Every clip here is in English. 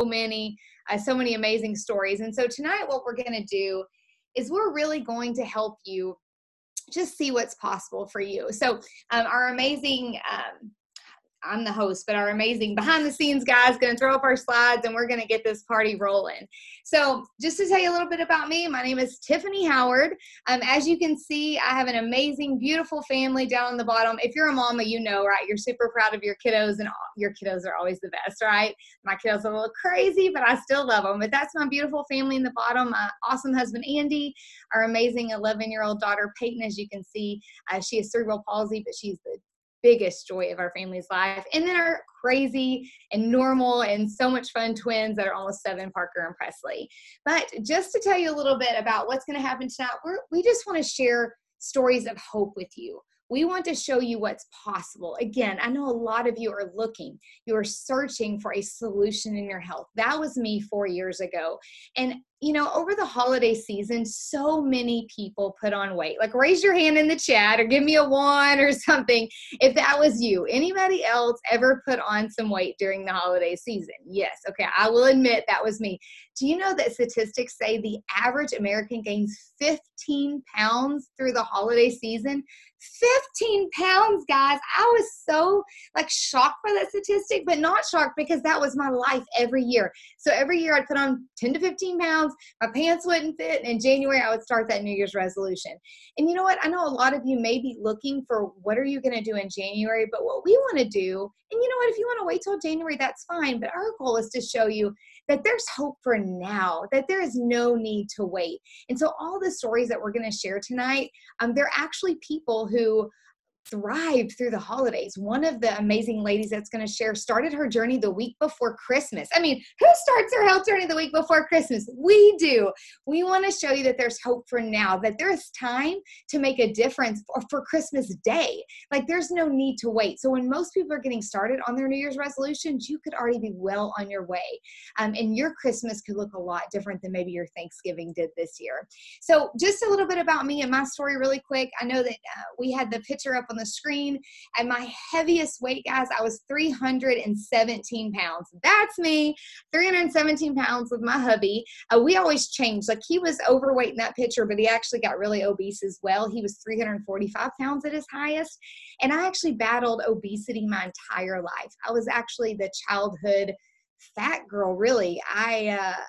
many, uh, so many amazing stories. And so tonight, what we're going to do is we're really going to help you just see what's possible for you. So, um, our amazing um, I'm the host, but our amazing behind the scenes guys going to throw up our slides and we're going to get this party rolling. So, just to tell you a little bit about me, my name is Tiffany Howard. Um, as you can see, I have an amazing, beautiful family down on the bottom. If you're a mama, you know, right? You're super proud of your kiddos, and all, your kiddos are always the best, right? My kiddos are a little crazy, but I still love them. But that's my beautiful family in the bottom. My awesome husband, Andy, our amazing 11 year old daughter, Peyton, as you can see, uh, she has cerebral palsy, but she's the biggest joy of our family's life. And then our crazy and normal and so much fun twins that are almost seven, Parker and Presley. But just to tell you a little bit about what's going to happen tonight, we're, we just want to share stories of hope with you. We want to show you what's possible. Again, I know a lot of you are looking, you are searching for a solution in your health. That was me four years ago. And you know, over the holiday season, so many people put on weight. Like, raise your hand in the chat or give me a one or something if that was you. Anybody else ever put on some weight during the holiday season? Yes. Okay. I will admit that was me. Do you know that statistics say the average American gains 15 pounds through the holiday season? 15 pounds, guys. I was so like shocked by that statistic, but not shocked because that was my life every year. So every year I'd put on 10 to 15 pounds. My pants wouldn't fit. And in January, I would start that New Year's resolution. And you know what? I know a lot of you may be looking for what are you going to do in January, but what we want to do, and you know what? If you want to wait till January, that's fine. But our goal is to show you that there's hope for now, that there is no need to wait. And so, all the stories that we're going to share tonight, um, they're actually people who thrived through the holidays. One of the amazing ladies that's going to share started her journey the week before Christmas. I mean, who starts their health journey the week before Christmas? We do. We want to show you that there's hope for now, that there is time to make a difference for, for Christmas Day. Like there's no need to wait. So when most people are getting started on their New Year's resolutions, you could already be well on your way. Um, and your Christmas could look a lot different than maybe your Thanksgiving did this year. So just a little bit about me and my story really quick. I know that uh, we had the picture up on the screen. And my heaviest weight, guys, I was 317 pounds. That's me, 317 pounds with my hubby. Uh, we always change. Like he was overweight in that picture, but he actually got really obese as well. He was 345 pounds at his highest. And I actually battled obesity my entire life. I was actually the childhood fat girl really i uh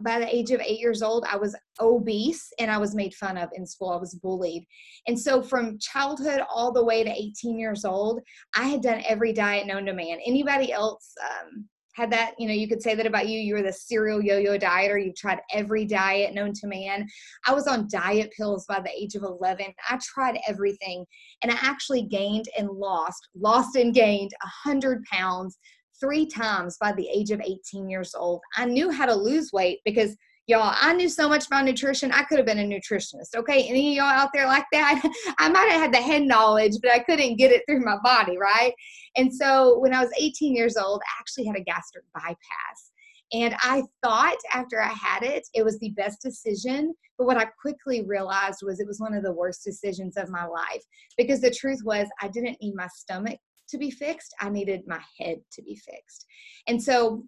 by the age of eight years old, I was obese and I was made fun of in school. I was bullied. And so from childhood all the way to 18 years old, I had done every diet known to man. Anybody else um, had that? You know, you could say that about you. You were the serial yo yo dieter. You've tried every diet known to man. I was on diet pills by the age of 11. I tried everything and I actually gained and lost, lost and gained 100 pounds three times by the age of 18 years old. I knew how to lose weight because y'all, I knew so much about nutrition. I could have been a nutritionist. Okay. Any of y'all out there like that? I might have had the head knowledge, but I couldn't get it through my body. Right. And so when I was 18 years old, I actually had a gastric bypass. And I thought after I had it, it was the best decision. But what I quickly realized was it was one of the worst decisions of my life because the truth was I didn't need my stomach to be fixed. I needed my head to be fixed. And so,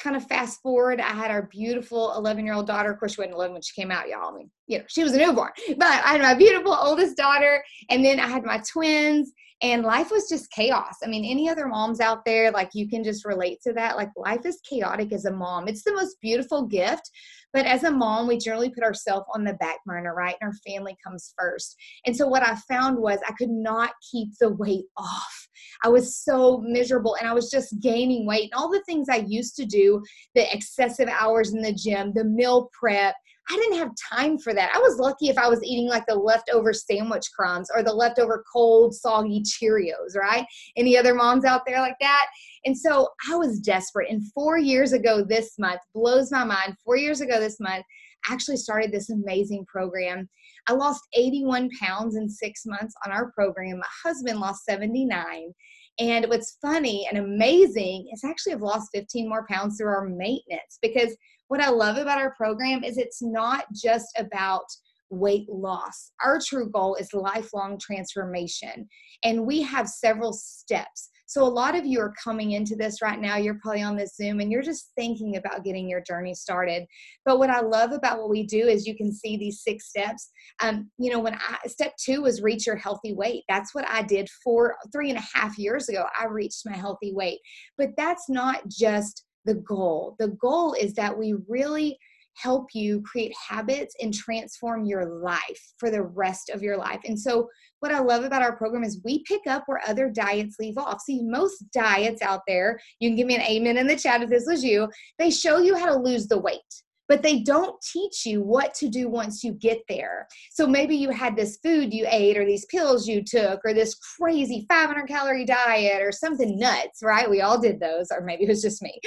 kind of fast forward, I had our beautiful 11 year old daughter. Of course, she wasn't 11 when she came out, y'all. I mean, you know, she was a newborn, but I had my beautiful oldest daughter, and then I had my twins, and life was just chaos. I mean, any other moms out there, like you can just relate to that. Like, life is chaotic as a mom. It's the most beautiful gift but as a mom, we generally put ourselves on the back burner, right? And our family comes first. And so what I found was I could not keep the weight off. I was so miserable and I was just gaining weight. And all the things I used to do, the excessive hours in the gym, the meal prep, I didn't have time for that. I was lucky if I was eating like the leftover sandwich crumbs or the leftover cold, soggy Cheerios, right? Any other moms out there like that? And so I was desperate. And four years ago this month, blows my mind, four years ago this month, I actually started this amazing program. I lost 81 pounds in six months on our program. My husband lost 79. And what's funny and amazing is actually I've lost 15 more pounds through our maintenance because what I love about our program is it's not just about weight loss. Our true goal is lifelong transformation. And we have several steps So, a lot of you are coming into this right now. You're probably on this Zoom and you're just thinking about getting your journey started. But what I love about what we do is you can see these six steps. Um, you know, when I, step two was reach your healthy weight. That's what I did for three and a half years ago. I reached my healthy weight. But that's not just the goal. The goal is that we really help you create habits and transform your life for the rest of your life. And so, what I love about our program is we pick up where other diets leave off. See, most diets out there, you can give me an amen in the chat if this was you, they show you how to lose the weight but they don't teach you what to do once you get there. So maybe you had this food you ate, or these pills you took, or this crazy 500 calorie diet, or something nuts, right? We all did those, or maybe it was just me.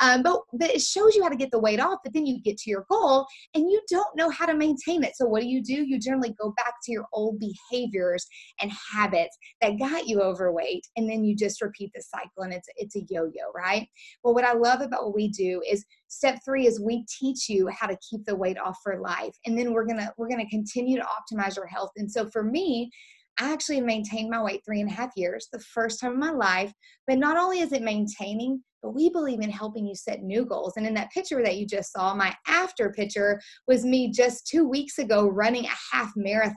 Um, but, but it shows you how to get the weight off, but then you get to your goal and you don't know how to maintain it. So what do you do? You generally go back to your old behaviors and habits that got you overweight, and then you just repeat the cycle, and it's it's a yo-yo, right? Well, what I love about what we do is step three is we teach you how to keep the weight off for life and then we're gonna we're gonna continue to optimize your health and so for me I actually maintained my weight three and a half years, the first time in my life. But not only is it maintaining, but we believe in helping you set new goals. And in that picture that you just saw, my after picture was me just two weeks ago running a half marathon.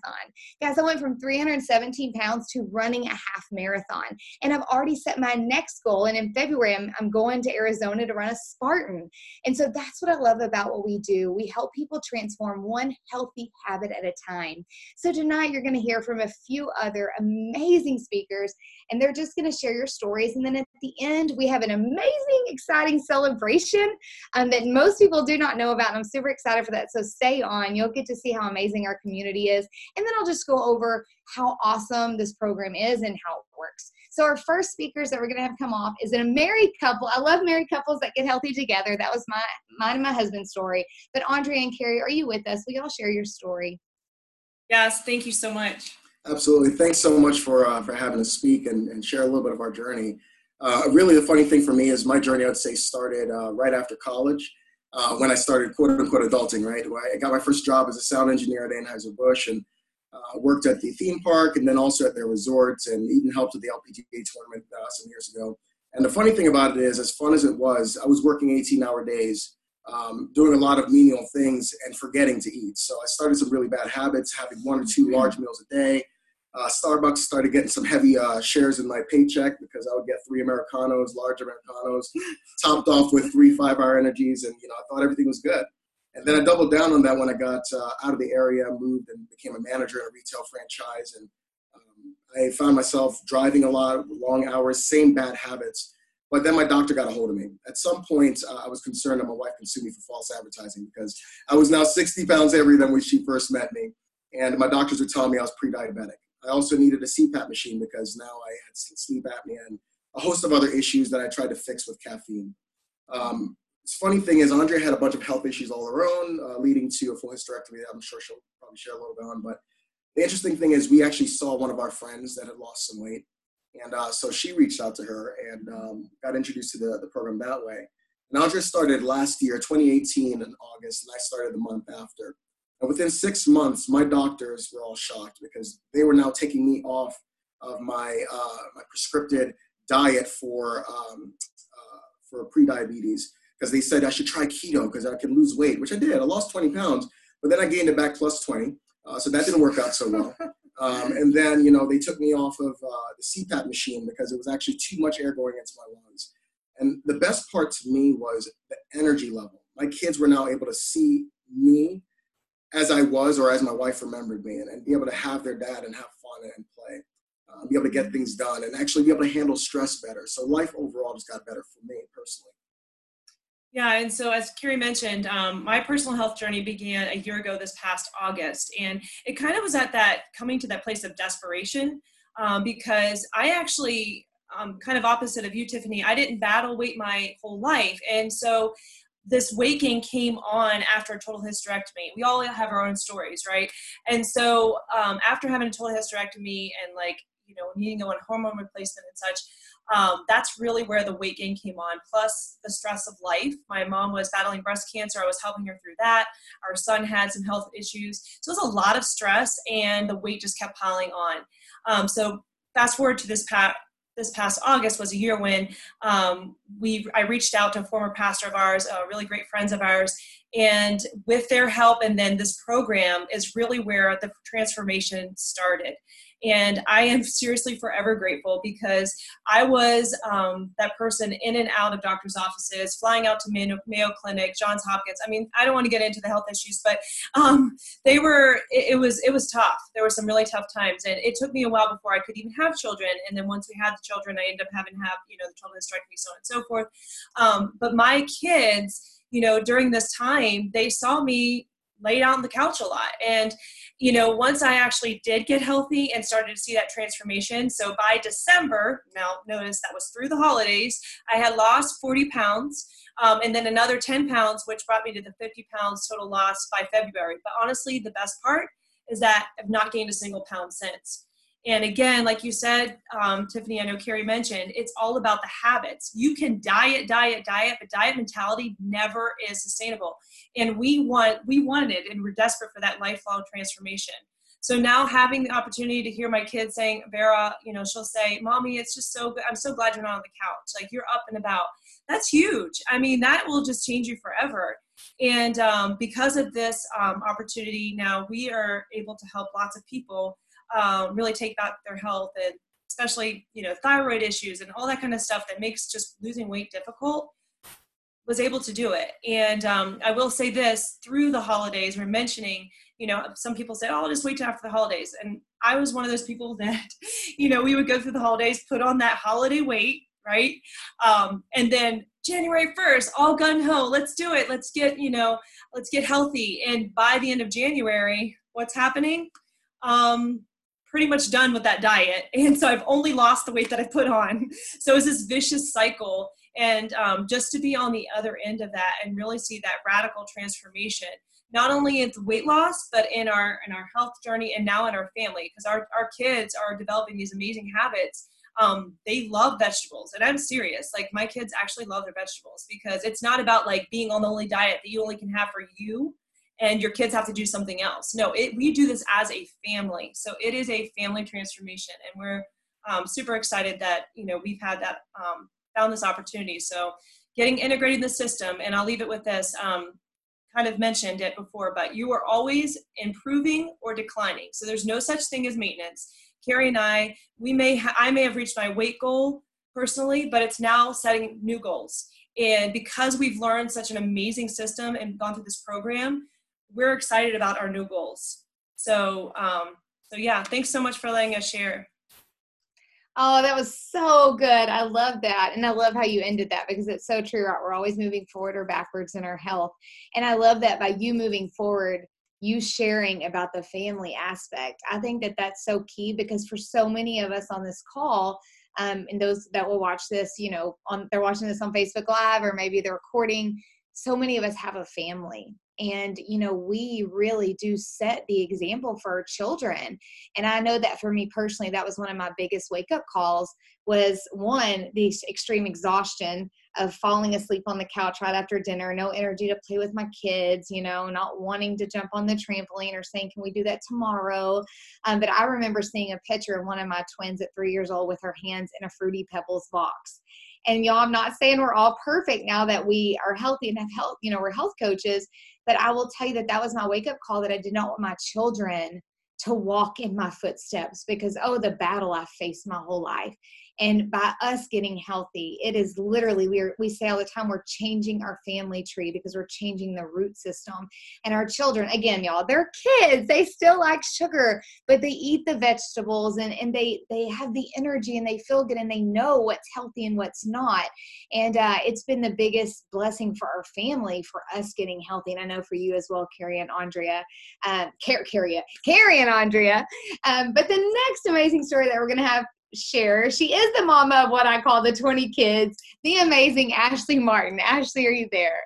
Guys, I went from 317 pounds to running a half marathon. And I've already set my next goal. And in February, I'm, I'm going to Arizona to run a Spartan. And so that's what I love about what we do. We help people transform one healthy habit at a time. So tonight, you're going to hear from a few other amazing speakers, and they're just going to share your stories. And then at the end, we have an amazing amazing, exciting celebration um, that most people do not know about. And I'm super excited for that. So stay on. You'll get to see how amazing our community is. And then I'll just go over how awesome this program is and how it works. So our first speakers that we're going to have come off is a married couple. I love married couples that get healthy together. That was my mine and my husband's story. But Andrea and Carrie, are you with us? Will y'all share your story? Yes, thank you so much. Absolutely. Thanks so much for uh, for having us speak and, and share a little bit of our journey. Uh, really, the funny thing for me is my journey, I'd say, started uh, right after college uh, when I started quote unquote adulting, right? I got my first job as a sound engineer at Anheuser-Busch and uh, worked at the theme park and then also at their resorts and even helped with the LPGA tournament uh, some years ago. And the funny thing about it is, as fun as it was, I was working 18 hour days, um, doing a lot of menial things and forgetting to eat. So I started some really bad habits, having one or two large meals a day uh, Starbucks started getting some heavy uh, shares in my paycheck because I would get three Americanos, large Americanos, topped off with three five-hour energies, and you know I thought everything was good. And then I doubled down on that when I got uh, out of the area, moved and became a manager in a retail franchise, and um, I found myself driving a lot, long hours, same bad habits. But then my doctor got a hold of me. At some point, uh, I was concerned that my wife could sue me for false advertising because I was now 60 pounds heavier than when she first met me. And my doctors were telling me I was pre-diabetic. I also needed a CPAP machine because now I had sleep apnea and a host of other issues that I tried to fix with caffeine. Um, funny thing is, Andrea had a bunch of health issues all her own, uh, leading to a full hysterectomy. that I'm sure she'll probably share a little bit on. But the interesting thing is, we actually saw one of our friends that had lost some weight, and uh, so she reached out to her and um, got introduced to the, the program that way. And Andrea started last year, 2018, in August, and I started the month after. And within six months, my doctors were all shocked because they were now taking me off of my, uh, my prescripted diet for, um, uh, for pre-diabetes because they said I should try keto because I can lose weight, which I did. I lost 20 pounds, but then I gained it back plus 20. Uh, so that didn't work out so well. Um, and then, you know, they took me off of uh, the CPAP machine because it was actually too much air going into my lungs. And the best part to me was the energy level. My kids were now able to see me as I was or as my wife remembered me and, and be able to have their dad and have fun and play, uh, be able to get things done and actually be able to handle stress better. So life overall just got better for me personally. Yeah, and so as Carrie mentioned, um, my personal health journey began a year ago this past August, and it kind of was at that coming to that place of desperation um, because I actually, um, kind of opposite of you, Tiffany, I didn't battle weight my whole life, and so this weight gain came on after a total hysterectomy. We all have our own stories, right? And so um, after having a total hysterectomy and like you know needing to go on hormone replacement and such, um, that's really where the weight gain came on. Plus the stress of life. My mom was battling breast cancer. I was helping her through that. Our son had some health issues, so it was a lot of stress, and the weight just kept piling on. Um, so fast forward to this past this past August was a year when um, we I reached out to a former pastor of ours, uh, really great friends of ours, and with their help, and then this program is really where the transformation started. And I am seriously forever grateful because I was um, that person in and out of doctor's offices, flying out to Mayo, Clinic, Johns Hopkins. I mean, I don't want to get into the health issues, but um, they were. It, it, was it was tough. There were some really tough times, and it took me a while before I could even have children. And then once we had the children, I ended up having to have you know the children hysterectomy, so on and so forth. Um, but my kids you know during this time they saw me laid out on the couch a lot and you know, once I actually did get healthy and started to see that transformation, so by December, now notice that was through the holidays, I had lost 40 pounds um, and then another 10 pounds, which brought me to the 50 pounds total loss by February. But honestly, the best part is that I've not gained a single pound since. And again, like you said, um, Tiffany, I know Carrie mentioned, it's all about the habits. You can diet, diet, diet, but diet mentality never is sustainable. And we want, we wanted and we're desperate for that lifelong transformation. So now having the opportunity to hear my kids saying, Vera, you know, she'll say, Mommy, it's just so good. I'm so glad you're not on the couch. Like you're up and about. That's huge. I mean, that will just change you forever. And um, because of this um, opportunity, now we are able to help lots of people um, really take back their health and especially you know thyroid issues and all that kind of stuff that makes just losing weight difficult was able to do it. And um, i will say this through the holidays we're mentioning you know some people say oh i'll just wait till after the holidays. And i was one of those people that you know we would go through the holidays put on that holiday weight right? Um, and then january 1st all gun ho let's do it. Let's get you know let's get healthy. And by the end of january what's happening? Um, pretty much done with that diet. And so I've only lost the weight that I put on. So it's this vicious cycle. And um, just to be on the other end of that and really see that radical transformation, not only in weight loss, but in our in our health journey and now in our family, because our, our kids are developing these amazing habits. Um, they love vegetables and i'm serious like my kids actually love their vegetables because it's not about like being on the only diet that you only can have for you and your kids have to do something else. No, it, we do this as a family. So it is a family transformation, and we're um, super excited that you know we've had that um, found this opportunity. So getting integrated in the system, and I'll leave it with this. Um, kind of mentioned it before, but you are always improving or declining. So there's no such thing as maintenance. Carrie and I, we may ha- I may have reached my weight goal personally, but it's now setting new goals. And because we've learned such an amazing system and gone through this program, we're excited about our new goals. So, um, so yeah, thanks so much for letting us share. Oh, that was so good. I love that. And I love how you ended that because it's so true. We're always moving forward or backwards in our health. And I love that by you moving forward, you sharing about the family aspect. I think that that's so key because for so many of us on this call, um, and those that will watch this, you know, on they're watching this on Facebook Live or maybe they're recording. So many of us have a family and you know we really do set the example for our children. And i know that for me personally that was one of my biggest wake up calls was one the extreme exhaustion of falling asleep on the couch right after dinner no energy to play with my kids you know not wanting to jump on the trampoline or saying can we do that tomorrow? Um, but i remember seeing a picture of one of my twins at three years old with her hands in a fruity pebbles box. And y'all i'm not saying we're all perfect now that we are healthy and have health you know we're health coaches but I will tell you that that was my wake up call that I did not want my children to walk in my footsteps because, oh, the battle I faced my whole life. And by us getting healthy, it is literally we are, we say all the time we're changing our family tree because we're changing the root system. And our children, again, y'all, they're kids. They still like sugar, but they eat the vegetables and, and they they have the energy and they feel good and they know what's healthy and what's not. And uh, it's been the biggest blessing for our family for us getting healthy. And I know for you as well, Carrie and Andrea, um, Car- Carrie, Carrie and Andrea. Um, but the next amazing story that we're going to have share. She is the mama of what I call the 20 kids, the amazing Ashley Martin. Ashley, are you there?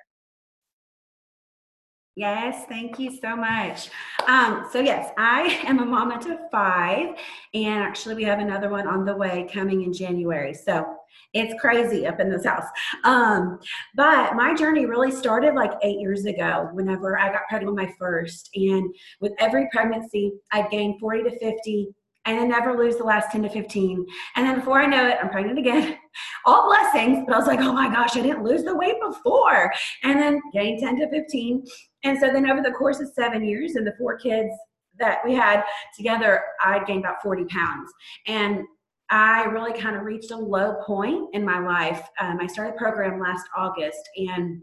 Yes, thank you so much. Um, so, yes, I am a mama to five, and actually, we have another one on the way coming in January. So, it's crazy up in this house. Um, but my journey really started like eight years ago whenever I got pregnant with my first. And with every pregnancy, I'd gain 40 to 50 and then never lose the last 10 to 15. And then before I know it, I'm pregnant again. All blessings, but I was like, oh my gosh, I didn't lose the weight before. And then gained 10 to 15. And so then over the course of seven years and the four kids that we had together, I gained about 40 pounds. And I really kind of reached a low point in my life. Um, I started the program last August, and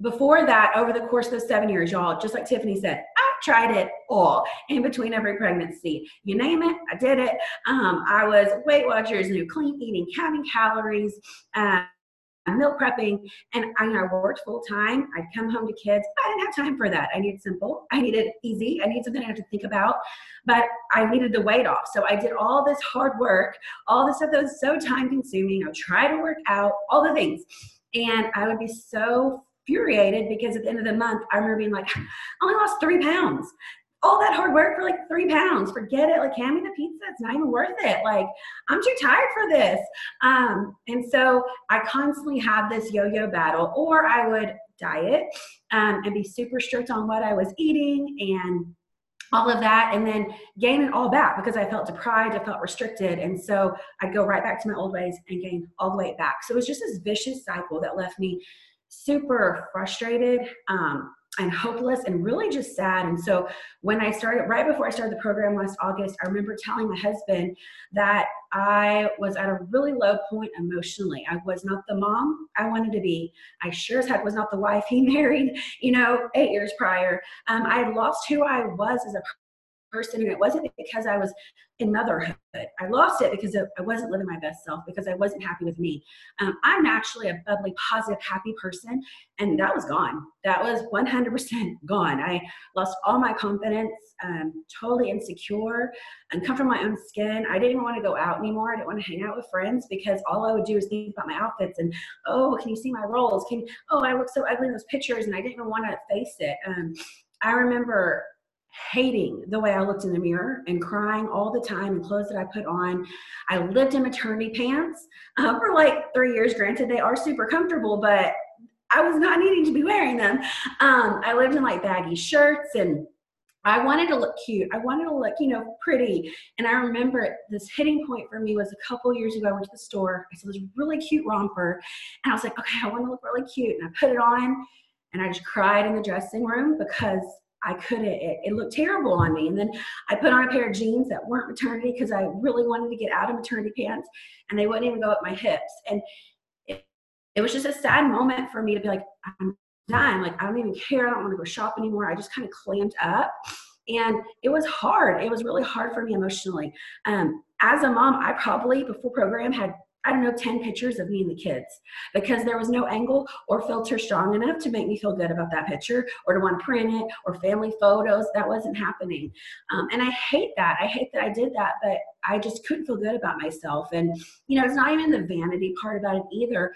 before that, over the course of those seven years, y'all, just like Tiffany said, tried it all in between every pregnancy. You name it, I did it. Um, I was Weight Watchers, new clean eating, counting calories. Uh, meal prepping and I, I worked full time. I'd come home to kids. I didn't have time for that. I needed simple. I needed easy. I needed something I had to think about, but I needed the weight off. So I did all this hard work, all the stuff that was so time consuming. I would try to work out, all the things. And I would be so infuriated because at the end of the month, I remember being like, I only lost three pounds all that hard work for like three pounds. Forget it. Like, hand me the pizza. It's not even worth it. Like, I'm too tired for this. Um, and so I constantly had this yo yo battle, or I would diet um, and be super strict on what I was eating and all of that and then gain it all back because I felt deprived, I felt restricted. And so I'd go right back to my old ways and gain all the weight back. So it was just this vicious cycle that left me super frustrated. Um, and hopeless and really just sad. And so when I started, right before I started the program last August, I remember telling my husband that I was at a really low point emotionally. I was not the mom I wanted to be. I sure as heck was not the wife he married, you know, eight years prior. Um, I had lost who I was as a person and it wasn't because i was in motherhood. I lost it because i wasn't living my best self because i wasn't happy with me. Um, i'm actually a bubbly positive happy person and that was gone. That was 100% gone. I lost all my confidence um, totally insecure uncomfortable in my own skin. I didn't even want to go out anymore. I didn't want to hang out with friends because all i would do is think about my outfits and oh can you see my rolls? Can you, oh i look so ugly in those pictures and i didn't even want to face it. Um, i remember hating the way I looked in the mirror and crying all the time and clothes that I put on. I lived in maternity pants uh, for like three years. Granted, they are super comfortable, but I was not needing to be wearing them. Um, I lived in like baggy shirts and I wanted to look cute. I wanted to look, you know, pretty. And I remember this hitting point for me was a couple years ago. I went to the store. I saw this really cute romper, and I was like, okay, I want to look really cute. And I put it on, and I just cried in the dressing room because I couldn't, it, it, looked terrible on me. And then I put on a pair of jeans that weren't maternity because I really wanted to get out of maternity pants and they wouldn't even go up my hips. And it, it was just a sad moment for me to be like, I'm done. Like, I don't even care. I don't want to go shop anymore. I just kind of clamped up. And it was hard. It was really hard for me emotionally. Um, as a mom, I probably before program had I don't know, 10 pictures of me and the kids because there was no angle or filter strong enough to make me feel good about that picture or to want to print it or family photos. That wasn't happening. Um, and I hate that. I hate that I did that, but I just couldn't feel good about myself. And, you know, it's not even the vanity part about it either.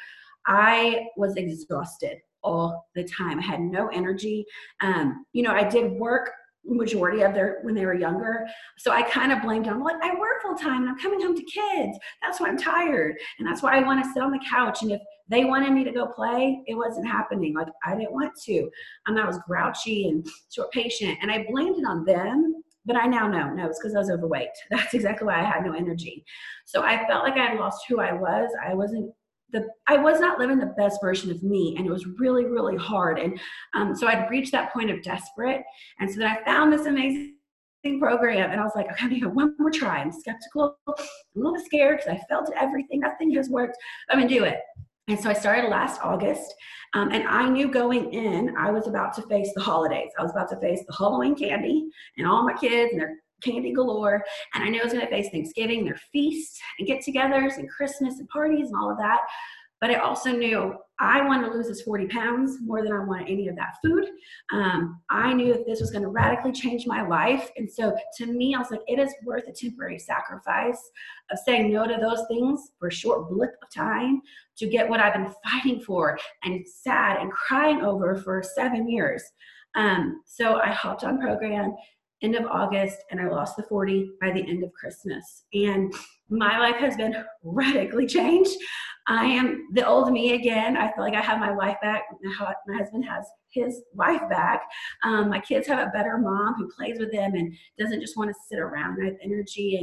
I was exhausted all the time. I had no energy. Um, you know, I did work majority of their when they were younger. So I kind of blamed them. like, I work full time and I'm coming home to kids. That's why I'm tired. And that's why I want to sit on the couch. And if they wanted me to go play, it wasn't happening. Like I didn't want to. And I was grouchy and short patient. And I blamed it on them. But I now know, no, it's because I was overweight. That's exactly why I had no energy. So I felt like I had lost who I was. I wasn't the I was not living the best version of me, and it was really really hard. And um, so I'd reached that point of desperate, and so then I found this amazing program, and I was like, okay, I'm gonna go one more try. I'm skeptical, I'm a little bit scared because I felt everything, nothing has worked. I'm gonna do it. And so I started last August, um, and I knew going in I was about to face the holidays. I was about to face the Halloween candy and all my kids and their candy galore. And I knew I was going to face Thanksgiving, their feasts and get togethers and Christmas and parties and all of that. But I also knew I wanted to lose this 40 pounds more than I wanted any of that food. Um, I knew that this was going to radically change my life. And so to me, I was like, it is worth a temporary sacrifice of saying no to those things for a short blip of time to get what I've been fighting for and sad and crying over for seven years. Um, so I hopped on program end of August, and I lost the 40 by the end of Christmas. And my life has been radically changed. I am the old me again. I feel like I have my wife back. My husband has his wife back. Um, my kids have a better mom who plays with them and doesn't just want to sit around. I have energy.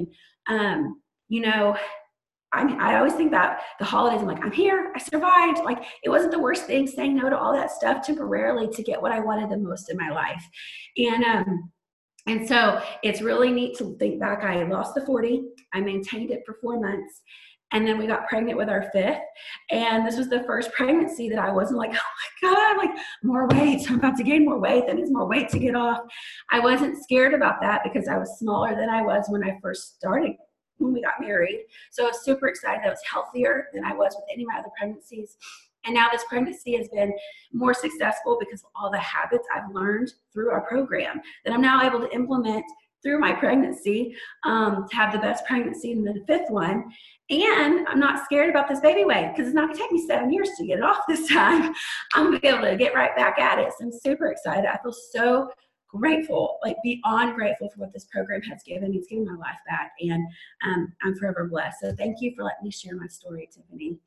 And, um, you know, I mean, I always think about the holidays. I'm like, I'm here. I survived. Like, it wasn't the worst thing saying no to all that stuff temporarily to get what I wanted the most in my life. And, um, and so it's really neat to think back. I lost the 40. I maintained it for four months. And then we got pregnant with our fifth. And this was the first pregnancy that I wasn't like, oh my God, like more weight. I'm about to gain more weight. That means more weight to get off. I wasn't scared about that because I was smaller than I was when I first started when we got married. So I was super excited. I was healthier than I was with any of my other pregnancies. And now this pregnancy has been more successful because of all the habits I've learned through our program that I'm now able to implement through my pregnancy um, to have the best pregnancy and the fifth one. And I'm not scared about this baby weight because it's not going to take me seven years to get it off this time. I'm going to be able to get right back at it. So I'm super excited. I feel so grateful, like beyond grateful for what this program has given. It's given my life back, and um, I'm forever blessed. So thank you for letting me share my story, Tiffany.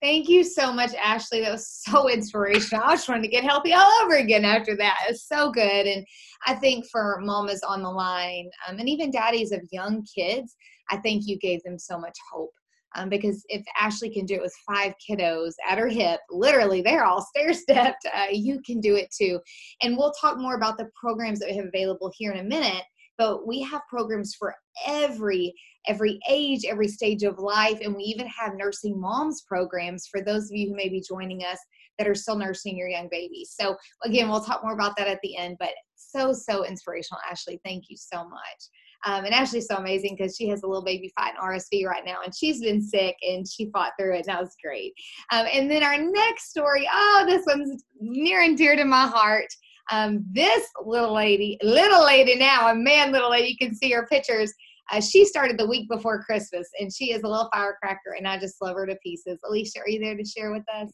Thank you so much, Ashley. That was so inspirational. I was trying to get healthy all over again after that. It's so good. And I think for mamas on the line um, and even daddies of young kids, I think you gave them so much hope. Um, because if Ashley can do it with five kiddos at her hip, literally they're all stair stepped, uh, you can do it too. And we'll talk more about the programs that we have available here in a minute but we have programs for every every age every stage of life and we even have nursing moms programs for those of you who may be joining us that are still nursing your young babies so again we'll talk more about that at the end but so so inspirational ashley thank you so much um, and Ashley's so amazing because she has a little baby fighting RSV right now, and she's been sick and she fought through it. And that was great. Um, and then our next story, oh, this one's near and dear to my heart. Um, this little lady, little lady now, a man, little lady, you can see her pictures. Uh, she started the week before Christmas, and she is a little firecracker, and I just love her to pieces. Alicia, are you there to share with us?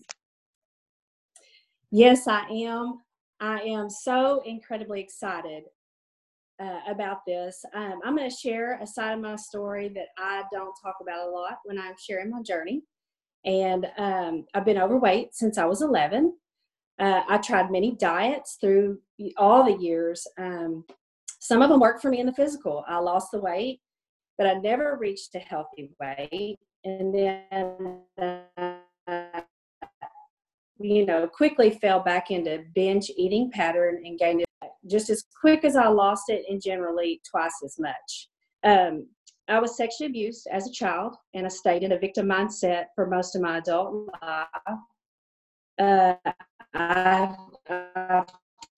Yes, I am. I am so incredibly excited uh, about this. Um, I'm going to share a side of my story that I don't talk about a lot when I'm sharing my journey. And um, I've been overweight since I was 11. Uh, I tried many diets through all the years. Um, some of them worked for me in the physical. I lost the weight, but I never reached a healthy weight. And then, uh, you know, quickly fell back into binge eating pattern and gained it just as quick as I lost it, and generally twice as much. Um, I was sexually abused as a child, and I stayed in a victim mindset for most of my adult life. Uh, I've, I've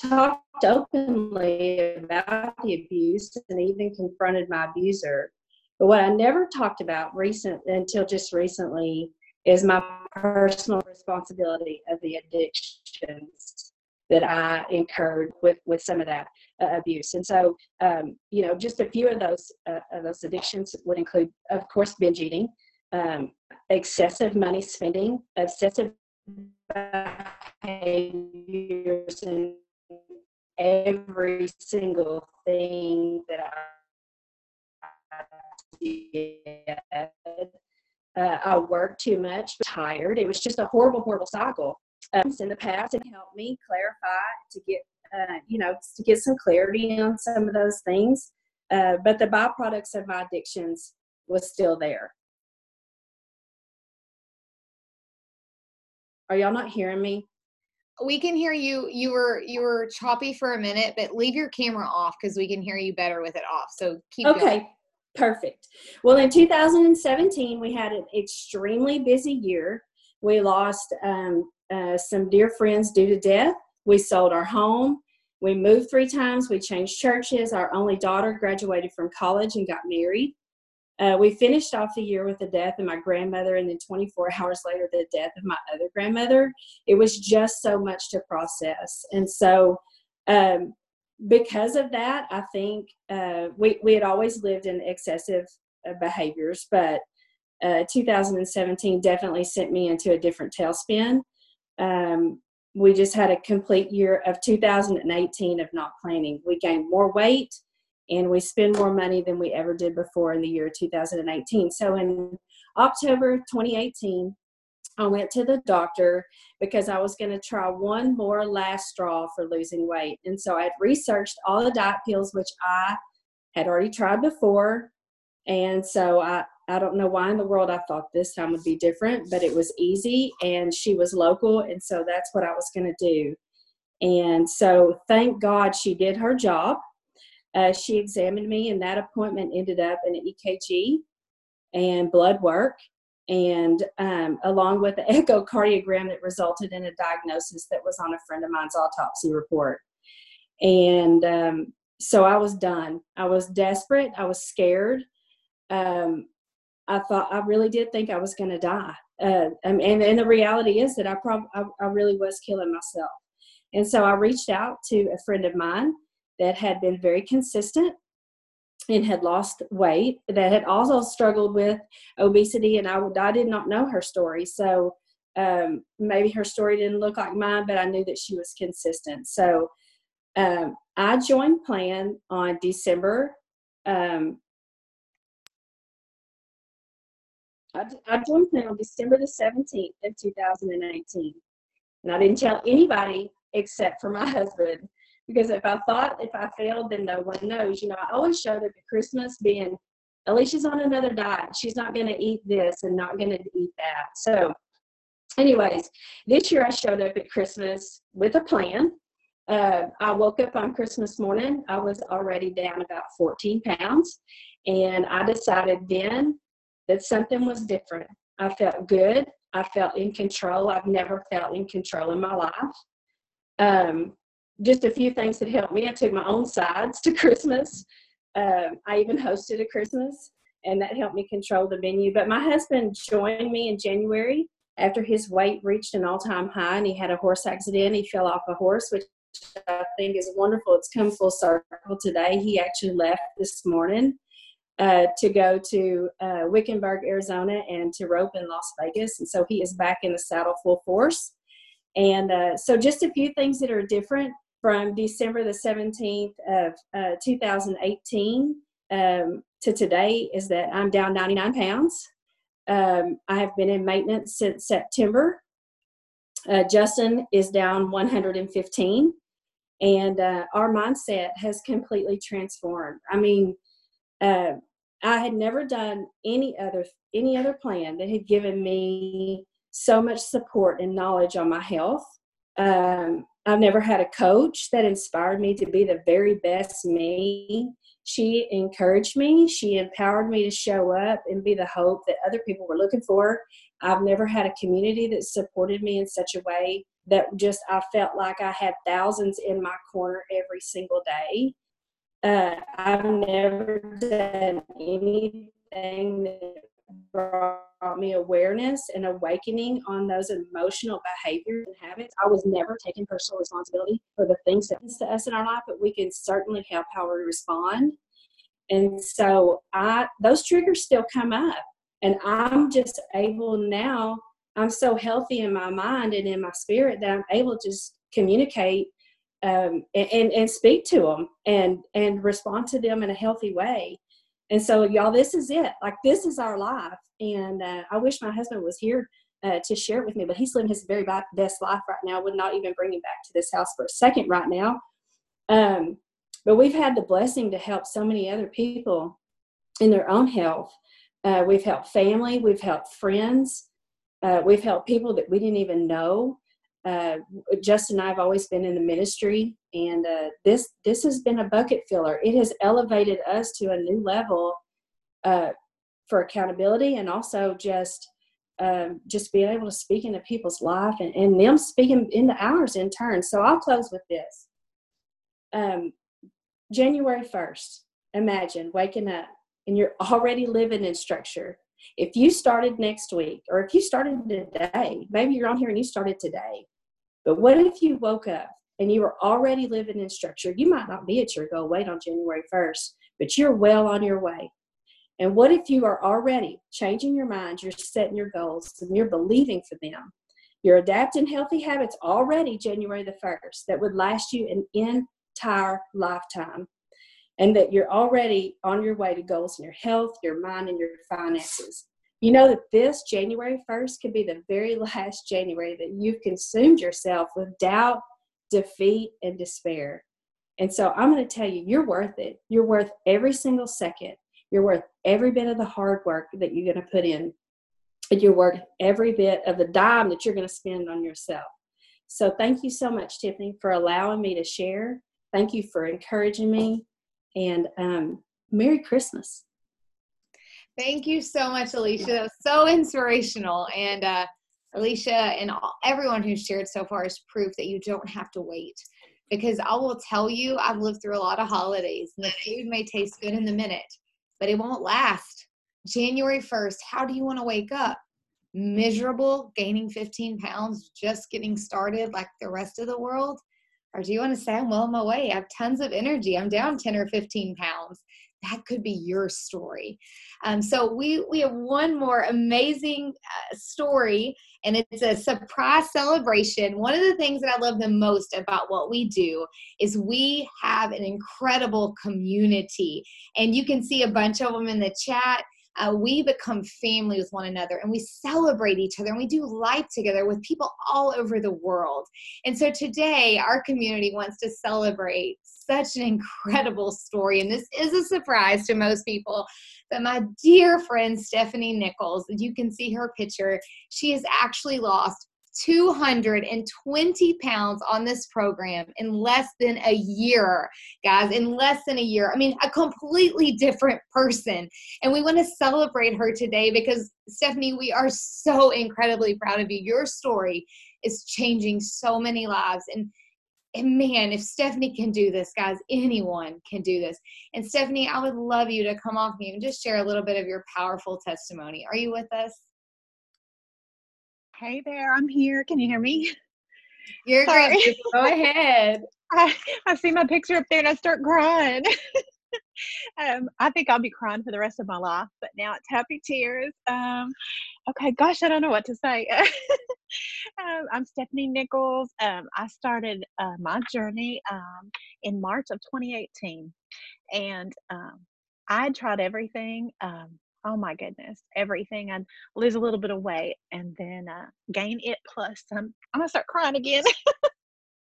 talked openly about the abuse and even confronted my abuser. But what I never talked about recent until just recently is my personal responsibility of the addictions that I incurred with with some of that uh, abuse. And so, um, you know, just a few of those uh, of those addictions would include, of course, binge eating, um, excessive money spending, obsessive behaviors every single thing that I did. Uh, I worked too much, tired. It was just a horrible, horrible cycle. Um, in the past, it helped me clarify to get, uh, you know, to get some clarity on some of those things. Uh, but the byproducts of my addictions was still there. Are y'all not hearing me? We can hear you. You were you were choppy for a minute, but leave your camera off because we can hear you better with it off. So keep okay. Going. Perfect. Well, in 2017, we had an extremely busy year. We lost um, uh, some dear friends due to death. We sold our home. We moved three times. We changed churches. Our only daughter graduated from college and got married. Uh, we finished off the year with the death of my grandmother, and then 24 hours later, the death of my other grandmother. It was just so much to process. And so, um, because of that, I think uh, we, we had always lived in excessive uh, behaviors, but uh, 2017 definitely sent me into a different tailspin. Um, we just had a complete year of 2018 of not planning. We gained more weight and we spend more money than we ever did before in the year 2018. So in October 2018, I went to the doctor because I was going to try one more last straw for losing weight. And so I had researched all the diet pills, which I had already tried before. And so I, I don't know why in the world I thought this time would be different, but it was easy and she was local. And so that's what I was going to do. And so thank God she did her job. Uh, she examined me, and that appointment ended up in an EKG and blood work and um, along with the echocardiogram that resulted in a diagnosis that was on a friend of mine's autopsy report. And um, so I was done. I was desperate. I was scared. Um, I thought I really did think I was going to die. Uh, and, and the reality is that I probably I, I really was killing myself. And so I reached out to a friend of mine that had been very consistent and had lost weight that had also struggled with obesity and I, I did not know her story. So um, maybe her story didn't look like mine but i knew that she was consistent. So um, i joined plan on december um, I, I joined plan on december the 17th of 2018 and i didn't tell anybody except for my husband because if I thought if I failed, then no one knows. You know, I always showed up at Christmas being, Alicia's on another diet. She's not going to eat this and not going to eat that. So, anyways, this year I showed up at Christmas with a plan. Uh, I woke up on Christmas morning. I was already down about 14 pounds. And I decided then that something was different. I felt good. I felt in control. I've never felt in control in my life. Um, just a few things that helped me. I took my own sides to Christmas. Um, I even hosted a Christmas, and that helped me control the menu. But my husband joined me in January after his weight reached an all time high and he had a horse accident. He fell off a horse, which I think is wonderful. It's come full circle today. He actually left this morning uh, to go to uh, Wickenburg, Arizona, and to rope in Las Vegas. And so he is back in the saddle full force. And uh, so, just a few things that are different from December the 17th of uh, 2018 um, to today is that I'm down 99 pounds. Um, I have been in maintenance since September. Uh, Justin is down 115, and uh, our mindset has completely transformed. I mean, uh, I had never done any other any other plan that had given me so much support and knowledge on my health. Um, I've never had a coach that inspired me to be the very best me. She encouraged me, she empowered me to show up and be the hope that other people were looking for. I've never had a community that supported me in such a way that just I felt like I had thousands in my corner every single day. Uh, I've never done anything that brought me awareness and awakening on those emotional behaviors and habits. I was never taking personal responsibility for the things that happen to us in our life, but we can certainly help how we respond. And so I those triggers still come up. And I'm just able now, I'm so healthy in my mind and in my spirit that I'm able to just communicate um, and, and, and speak to them and, and respond to them in a healthy way. And so, y'all, this is it. Like, this is our life. And uh, I wish my husband was here uh, to share it with me, but he's living his very best life right now. Would not even bring him back to this house for a second right now. Um, but we've had the blessing to help so many other people in their own health. Uh, we've helped family, we've helped friends, uh, we've helped people that we didn't even know. Uh, Justin and I have always been in the ministry, and uh, this this has been a bucket filler. It has elevated us to a new level uh, for accountability, and also just um, just being able to speak into people's life and, and them speaking into ours in turn. So I'll close with this. Um, January first. Imagine waking up and you're already living in structure. If you started next week, or if you started today, maybe you're on here and you started today but what if you woke up and you were already living in structure? You might not be at your goal weight on January 1st, but you're well on your way. And what if you are already changing your mind, you're setting your goals, and you're believing for them? You're adapting healthy habits already January the 1st that would last you an entire lifetime. And that you're already on your way to goals in your health, your mind, and your finances. You know that this January 1st could be the very last January that you've consumed yourself with doubt, defeat, and despair. And so I'm going to tell you, you're worth it. You're worth every single second. You're worth every bit of the hard work that you're going to put in. And you're worth every bit of the dime that you're going to spend on yourself. So thank you so much, Tiffany, for allowing me to share. Thank you for encouraging me. And um, Merry Christmas. Thank you so much, Alicia. That was so inspirational. And uh, Alicia and all, everyone who's shared so far is proof that you don't have to wait. Because I will tell you, I've lived through a lot of holidays, and the food may taste good in the minute, but it won't last. January 1st, how do you want to wake up? Miserable, gaining 15 pounds, just getting started like the rest of the world? Or do you want to say, I'm well on my way? I have tons of energy. I'm down 10 or 15 pounds that could be your story. Um, so we we have one more amazing uh, story, and it's a surprise celebration. One of the things that I love the most about what we do is we have an incredible community, and you can see a bunch of them in the chat uh, we become family with one another and we celebrate each other and we do life together with people all over the world. And so today, our community wants to celebrate such an incredible story. And this is a surprise to most people But my dear friend Stephanie Nichols, you can see her picture, she has actually lost 220 pounds on this program in less than a year, guys, in less than a year. I mean, a completely different person. And we want to celebrate her today because, Stephanie, we are so incredibly proud of you. Your story is changing so many lives. And and man, if Stephanie can do this, guys, anyone can do this. And Stephanie, I would love you to come off mute and just share a little bit of your powerful testimony. Are you with us? Hey there, I'm here. Can you hear me? You're Sorry. great. Go ahead. I, I see my picture up there and I start crying. um, I think I'll be crying for the rest of my life, but now it's happy tears. Um, okay, gosh, I don't know what to say. um, I'm Stephanie Nichols. Um, I started uh, my journey um, in March of 2018, and um, I tried everything. Oh my goodness, everything. I'd lose a little bit of weight and then uh, gain it plus some. I'm gonna start crying again.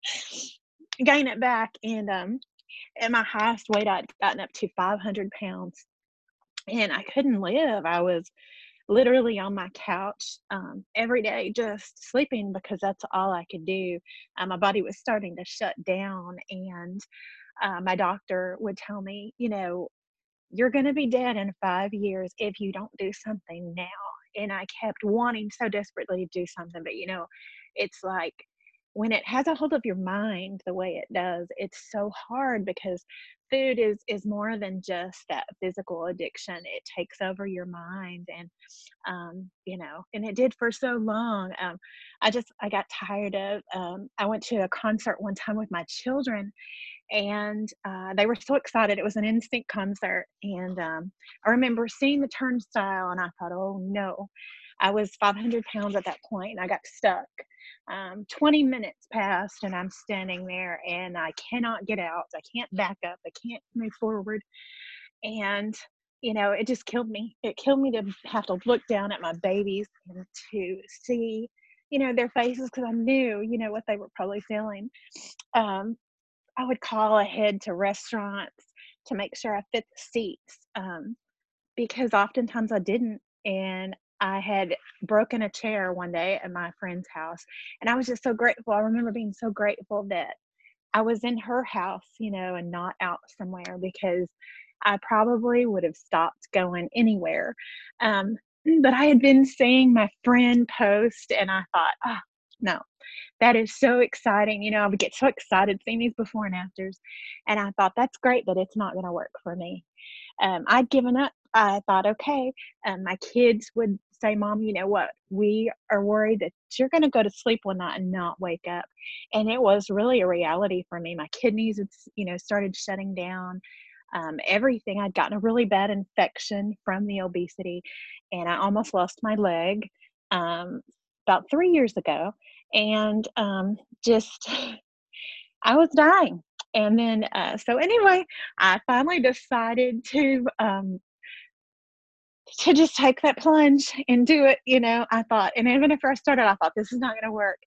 gain it back, and um, at my highest weight, I'd gotten up to 500 pounds, and I couldn't live. I was literally on my couch um, every day just sleeping because that's all I could do. Uh, my body was starting to shut down, and uh, my doctor would tell me, you know, you're going to be dead in five years if you don't do something now. And I kept wanting so desperately to do something. But, you know, it's like when it has a hold of your mind the way it does, it's so hard because food is is more than just that physical addiction it takes over your mind and um you know and it did for so long um i just i got tired of um i went to a concert one time with my children and uh, they were so excited. It was an NSYNC concert, and um, I remember seeing the turnstile, and I thought, "Oh no!" I was 500 pounds at that point, and I got stuck. Um, 20 minutes passed, and I'm standing there, and I cannot get out. I can't back up. I can't move forward, and you know, it just killed me. It killed me to have to look down at my babies and to see you know their faces because i knew you know what they were probably feeling um, I would call ahead to restaurants to make sure I fit the seats um, because oftentimes I didn't. And I had broken a chair one day at my friend's house, and I was just so grateful. I remember being so grateful that I was in her house, you know, and not out somewhere because I probably would have stopped going anywhere. Um, but I had been seeing my friend post, and I thought, oh, no, that is so exciting. You know, I would get so excited seeing these before and afters. And I thought, that's great, but it's not going to work for me. Um, I'd given up. I thought, okay, um, my kids would say, Mom, you know what? We are worried that you're going to go to sleep one night and not wake up. And it was really a reality for me. My kidneys, you know, started shutting down. Um, everything. I'd gotten a really bad infection from the obesity, and I almost lost my leg um, about three years ago and um, just I was dying. And then, uh, so anyway, I finally decided to um, to just take that plunge and do it. You know, I thought, and even if I started, I thought this is not going to work.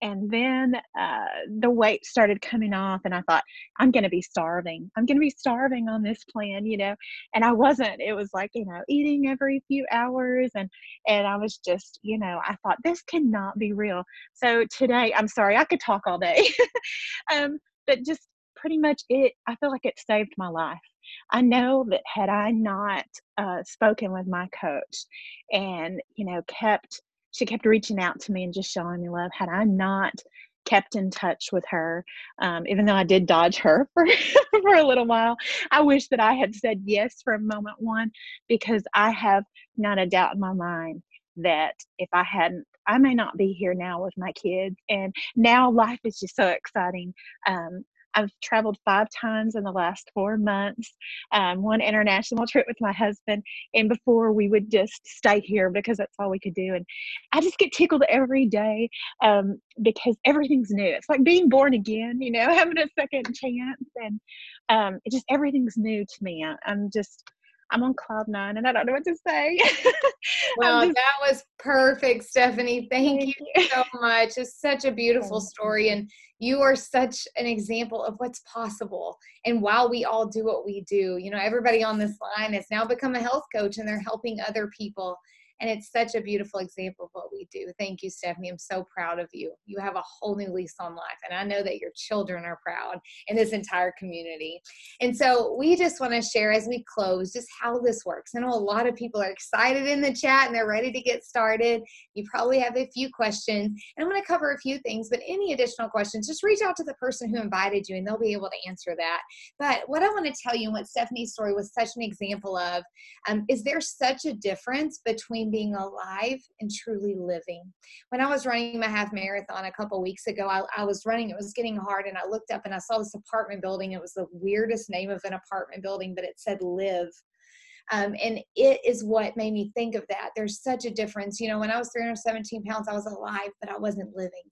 And then uh, the weight started coming off, and I thought, I'm going to be starving. I'm going to be starving on this plan, you know. And I wasn't. It was like, you know, eating every few hours, and and I was just, you know, I thought this cannot be real. So today, I'm sorry, I could talk all day, um, but just pretty much it. I feel like it saved my life. I know that had I not uh, spoken with my coach and you know kept she kept reaching out to me and just showing me love. Had I not kept in touch with her, um, even though I did dodge her for, for a little while, I wish that I had said yes from moment one because I have not a doubt in my mind that if I hadn't, I may not be here now with my kids. And now life is just so exciting. Um, I've traveled five times in the last four months, um, one international trip with my husband. And before we would just stay here because that's all we could do. And I just get tickled every day um, because everything's new. It's like being born again, you know, having a second chance. And um, it just everything's new to me. I, I'm just I'm on cloud nine and I don't know what to say. well, just, that was perfect, Stephanie. Thank, thank you, you so much. It's such a beautiful story. And you are such an example of what's possible. And while we all do what we do, you know, everybody on this line has now become a health coach and they're helping other people. And it's such a beautiful example of what we do. Thank you, Stephanie. I'm so proud of you. You have a whole new lease on life. And I know that your children are proud and this entire community. And so we just want to share as we close just how this works. I know a lot of people are excited in the chat and they're ready to get started. You probably have a few questions. And I'm going to cover a few things, but any additional questions, just reach out to the person who invited you and they'll be able to answer that. But what I want to tell you and what Stephanie's story was such an example of um, is there such a difference between being alive and truly living. When I was running my half marathon a couple weeks ago, I, I was running, it was getting hard, and I looked up and I saw this apartment building. It was the weirdest name of an apartment building, but it said live. Um, and it is what made me think of that. There's such a difference. You know, when I was 317 pounds, I was alive, but I wasn't living.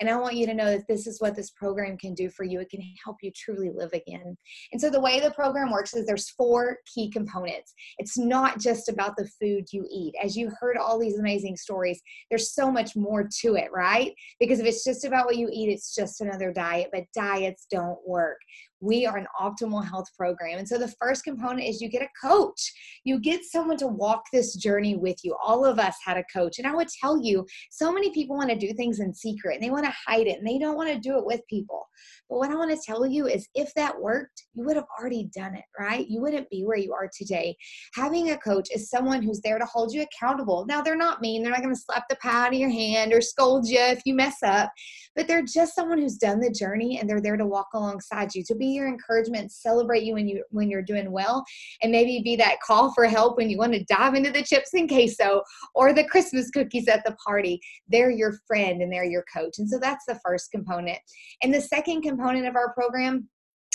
And I want you to know that this is what this program can do for you. It can help you truly live again. And so the way the program works is there's four key components. It's not just about the food you eat. As you heard all these amazing stories, there's so much more to it, right? Because if it's just about what you eat, it's just another diet, but diets don't work we are an optimal health program. And so the first component is you get a coach. You get someone to walk this journey with you. All of us had a coach. And I would tell you, so many people want to do things in secret and they want to hide it and they don't want to do it with people. But what I want to tell you is if that worked, you would have already done it, right? You wouldn't be where you are today. Having a coach is someone who's there to hold you accountable. Now, they're not mean, they're not going to slap the pad out of your hand or scold you if you mess up, but they're just someone who's done the journey and they're there to walk alongside you, to be your encouragement, celebrate you when you when you're doing well, and maybe be that call for help when you want to dive into the chips and queso or the Christmas cookies at the party. They're your friend and they're your coach. And so that's the first component. And the second component of our program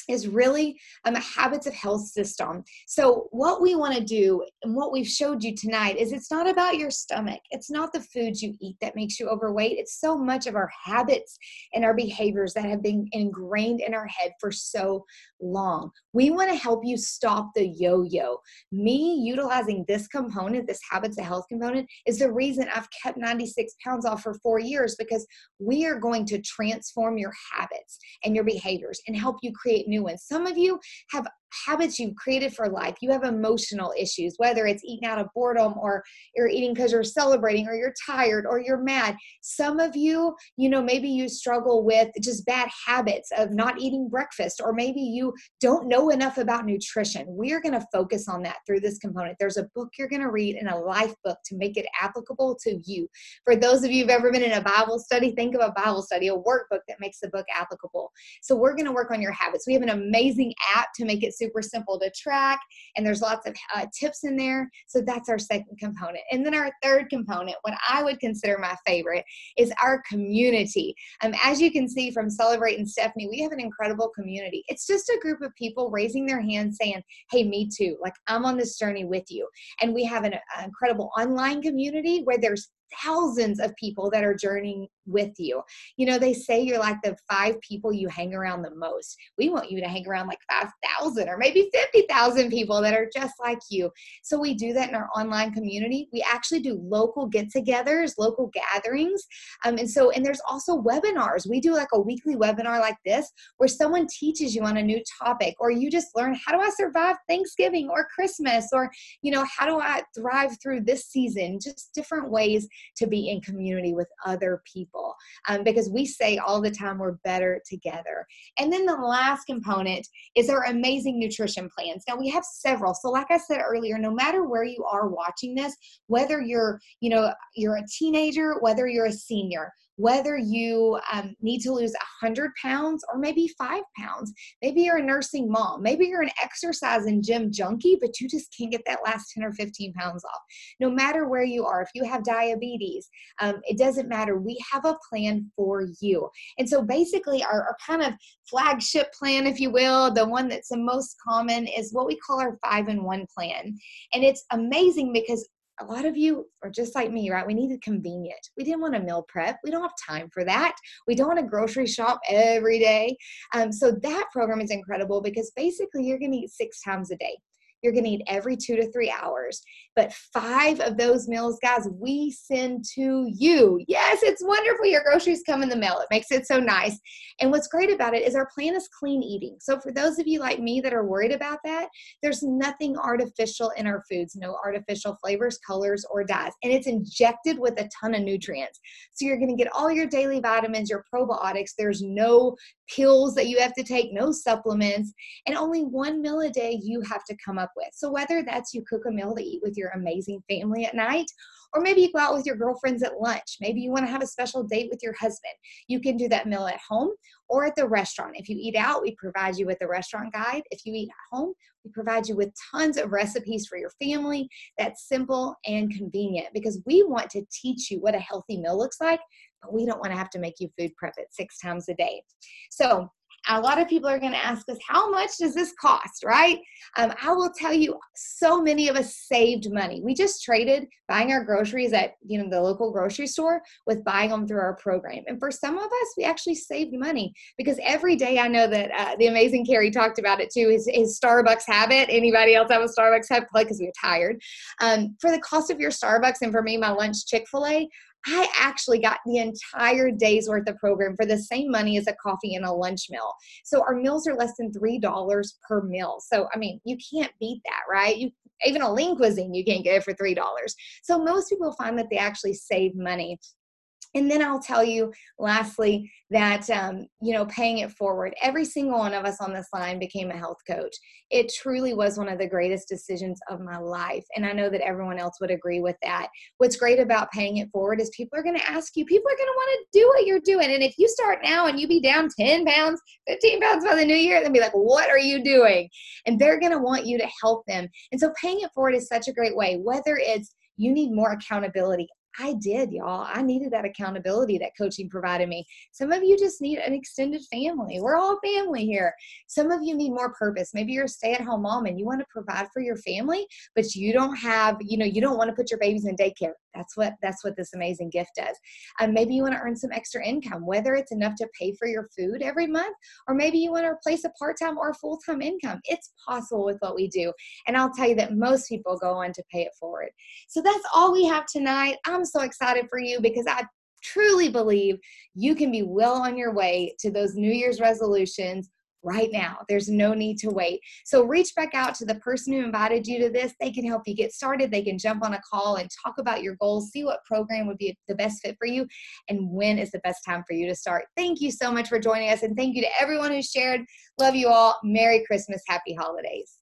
is really um, a habits of health system. So, what we want to do and what we've showed you tonight is it's not about your stomach. It's not the foods you eat that makes you overweight. It's so much of our habits and our behaviors that have been ingrained in our head for so long. We want to help you stop the yo yo. Me utilizing this component, this habits of health component, is the reason I've kept 96 pounds off for four years because we are going to transform your habits and your behaviors and help you create new ones. Some of you have habits you've created for life. You have emotional issues, whether it's eating out of boredom or you're eating because you're celebrating or you're tired or you're mad. Some of you, you know, maybe you struggle with just bad habits of not eating breakfast, or maybe you don't know enough about nutrition. We're going to focus on that through this component. There's a book you're going to read and a life book to make it applicable to you. For those of you who've ever been in a Bible study, think of a Bible study, a workbook that makes the book applicable. So we're going to work on your habits. We have an amazing app to make it super simple to track, and there's lots of uh, tips in there. So that's our second component. And then our third component, what I would consider my favorite, is our community. Um, as you can see from Celebrate and Stephanie, we have an incredible community. It's just a group of people raising their hands saying, Hey, me too. Like I'm on this journey with you. And we have an, an incredible online community where there's thousands of people that are journeying with you. You know, they say you're like the five people you hang around the most. We want you to hang around like 5,000 or maybe 50,000 people that are just like you. So we do that in our online community. We actually do local get togethers, local gatherings. Um, and so, and there's also webinars. We do like a weekly webinar like this where someone teaches you on a new topic or you just learn how do I survive Thanksgiving or Christmas or, you know, how do I thrive through this season? Just different ways to be in community with other people um, because we say all the time we're better together. And then the last component is our amazing nutrition plans. Now we have several. So like I said earlier, no matter where you are watching this, whether you're, you know, you're a teenager, whether you're a senior, whether you um, need to lose 100 pounds or maybe five pounds. Maybe you're a nursing mom. Maybe you're an exercise and gym junkie, but you just can't get that last 10 or 15 pounds off. No matter where you are, if you have diabetes, um, it doesn't matter. We have a plan for you. And so basically, our, our kind of flagship plan, if you will, the one that's the most common is what we call our five in one plan. And it's amazing because a lot of you are just like me, right? We needed convenient. We didn't want to meal prep. We don't have time for that. We don't want to grocery shop every day. Um, so that program is incredible because basically you're going to eat six times a day. You're going to eat every two to three hours. But five of those meals, guys, we send to you. Yes, it's wonderful. Your groceries come in the mail. It makes it so nice. And what's great about it is our plan is clean eating. So for those of you like me that are worried about that, there's nothing artificial in our foods, no artificial flavors, colors, or dyes. And it's injected with a ton of nutrients. So you're going to get all your daily vitamins, your probiotics. There's no pills that you have to take, no supplements, and only one meal a day you have to come up with. So whether that's you cook a meal to eat with your amazing family at night, or maybe you go out with your girlfriends at lunch. Maybe you want to have a special date with your husband. You can do that meal at home or at the restaurant. If you eat out, we provide you with a restaurant guide. If you eat at home, we provide you with tons of recipes for your family that's simple and convenient because we want to teach you what a healthy meal looks like, we don't want to have to make you food prep it six times a day. So a lot of people are going to ask us, how much does this cost, right? Um, I will tell you, so many of us saved money. We just traded buying our groceries at you know the local grocery store with buying them through our program. And for some of us, we actually saved money because every day I know that uh, the amazing Carrie talked about it too. His, his Starbucks habit. Anybody else have a Starbucks habit? Because we are tired. Um, for the cost of your Starbucks, and for me, my lunch Chick Fil A, I actually got the entire day's worth of program for the same money as a coffee and a lunch meal. So our meals are less than $3 per meal. So, I mean, you can't beat that, right? You even a lean cuisine you can't get it for $3. So most people find that they actually save money and then I'll tell you, lastly, that um, you know, paying it forward. Every single one of us on this line became a health coach. It truly was one of the greatest decisions of my life, and I know that everyone else would agree with that. What's great about paying it forward is people are going to ask you. People are going to want to do what you're doing, and if you start now and you be down 10 pounds, 15 pounds by the new year, they'll be like, "What are you doing?" And they're going to want you to help them. And so, paying it forward is such a great way. Whether it's you need more accountability. I did, y'all. I needed that accountability that coaching provided me. Some of you just need an extended family. We're all family here. Some of you need more purpose. Maybe you're a stay at home mom and you want to provide for your family, but you don't have, you know, you don't want to put your babies in daycare. That's what that's what this amazing gift does. Um, maybe you want to earn some extra income, whether it's enough to pay for your food every month, or maybe you want to replace a part-time or full-time income. It's possible with what we do, and I'll tell you that most people go on to pay it forward. So that's all we have tonight. I'm so excited for you because I truly believe you can be well on your way to those New Year's resolutions right now. There's no need to wait. So reach back out to the person who invited you to this. They can help you get started. They can jump on a call and talk about your goals, see what program would be the best fit for you, and when is the best time for you to start. Thank you so much for joining us, and thank you to everyone who shared. Love you all. Merry Christmas. Happy holidays.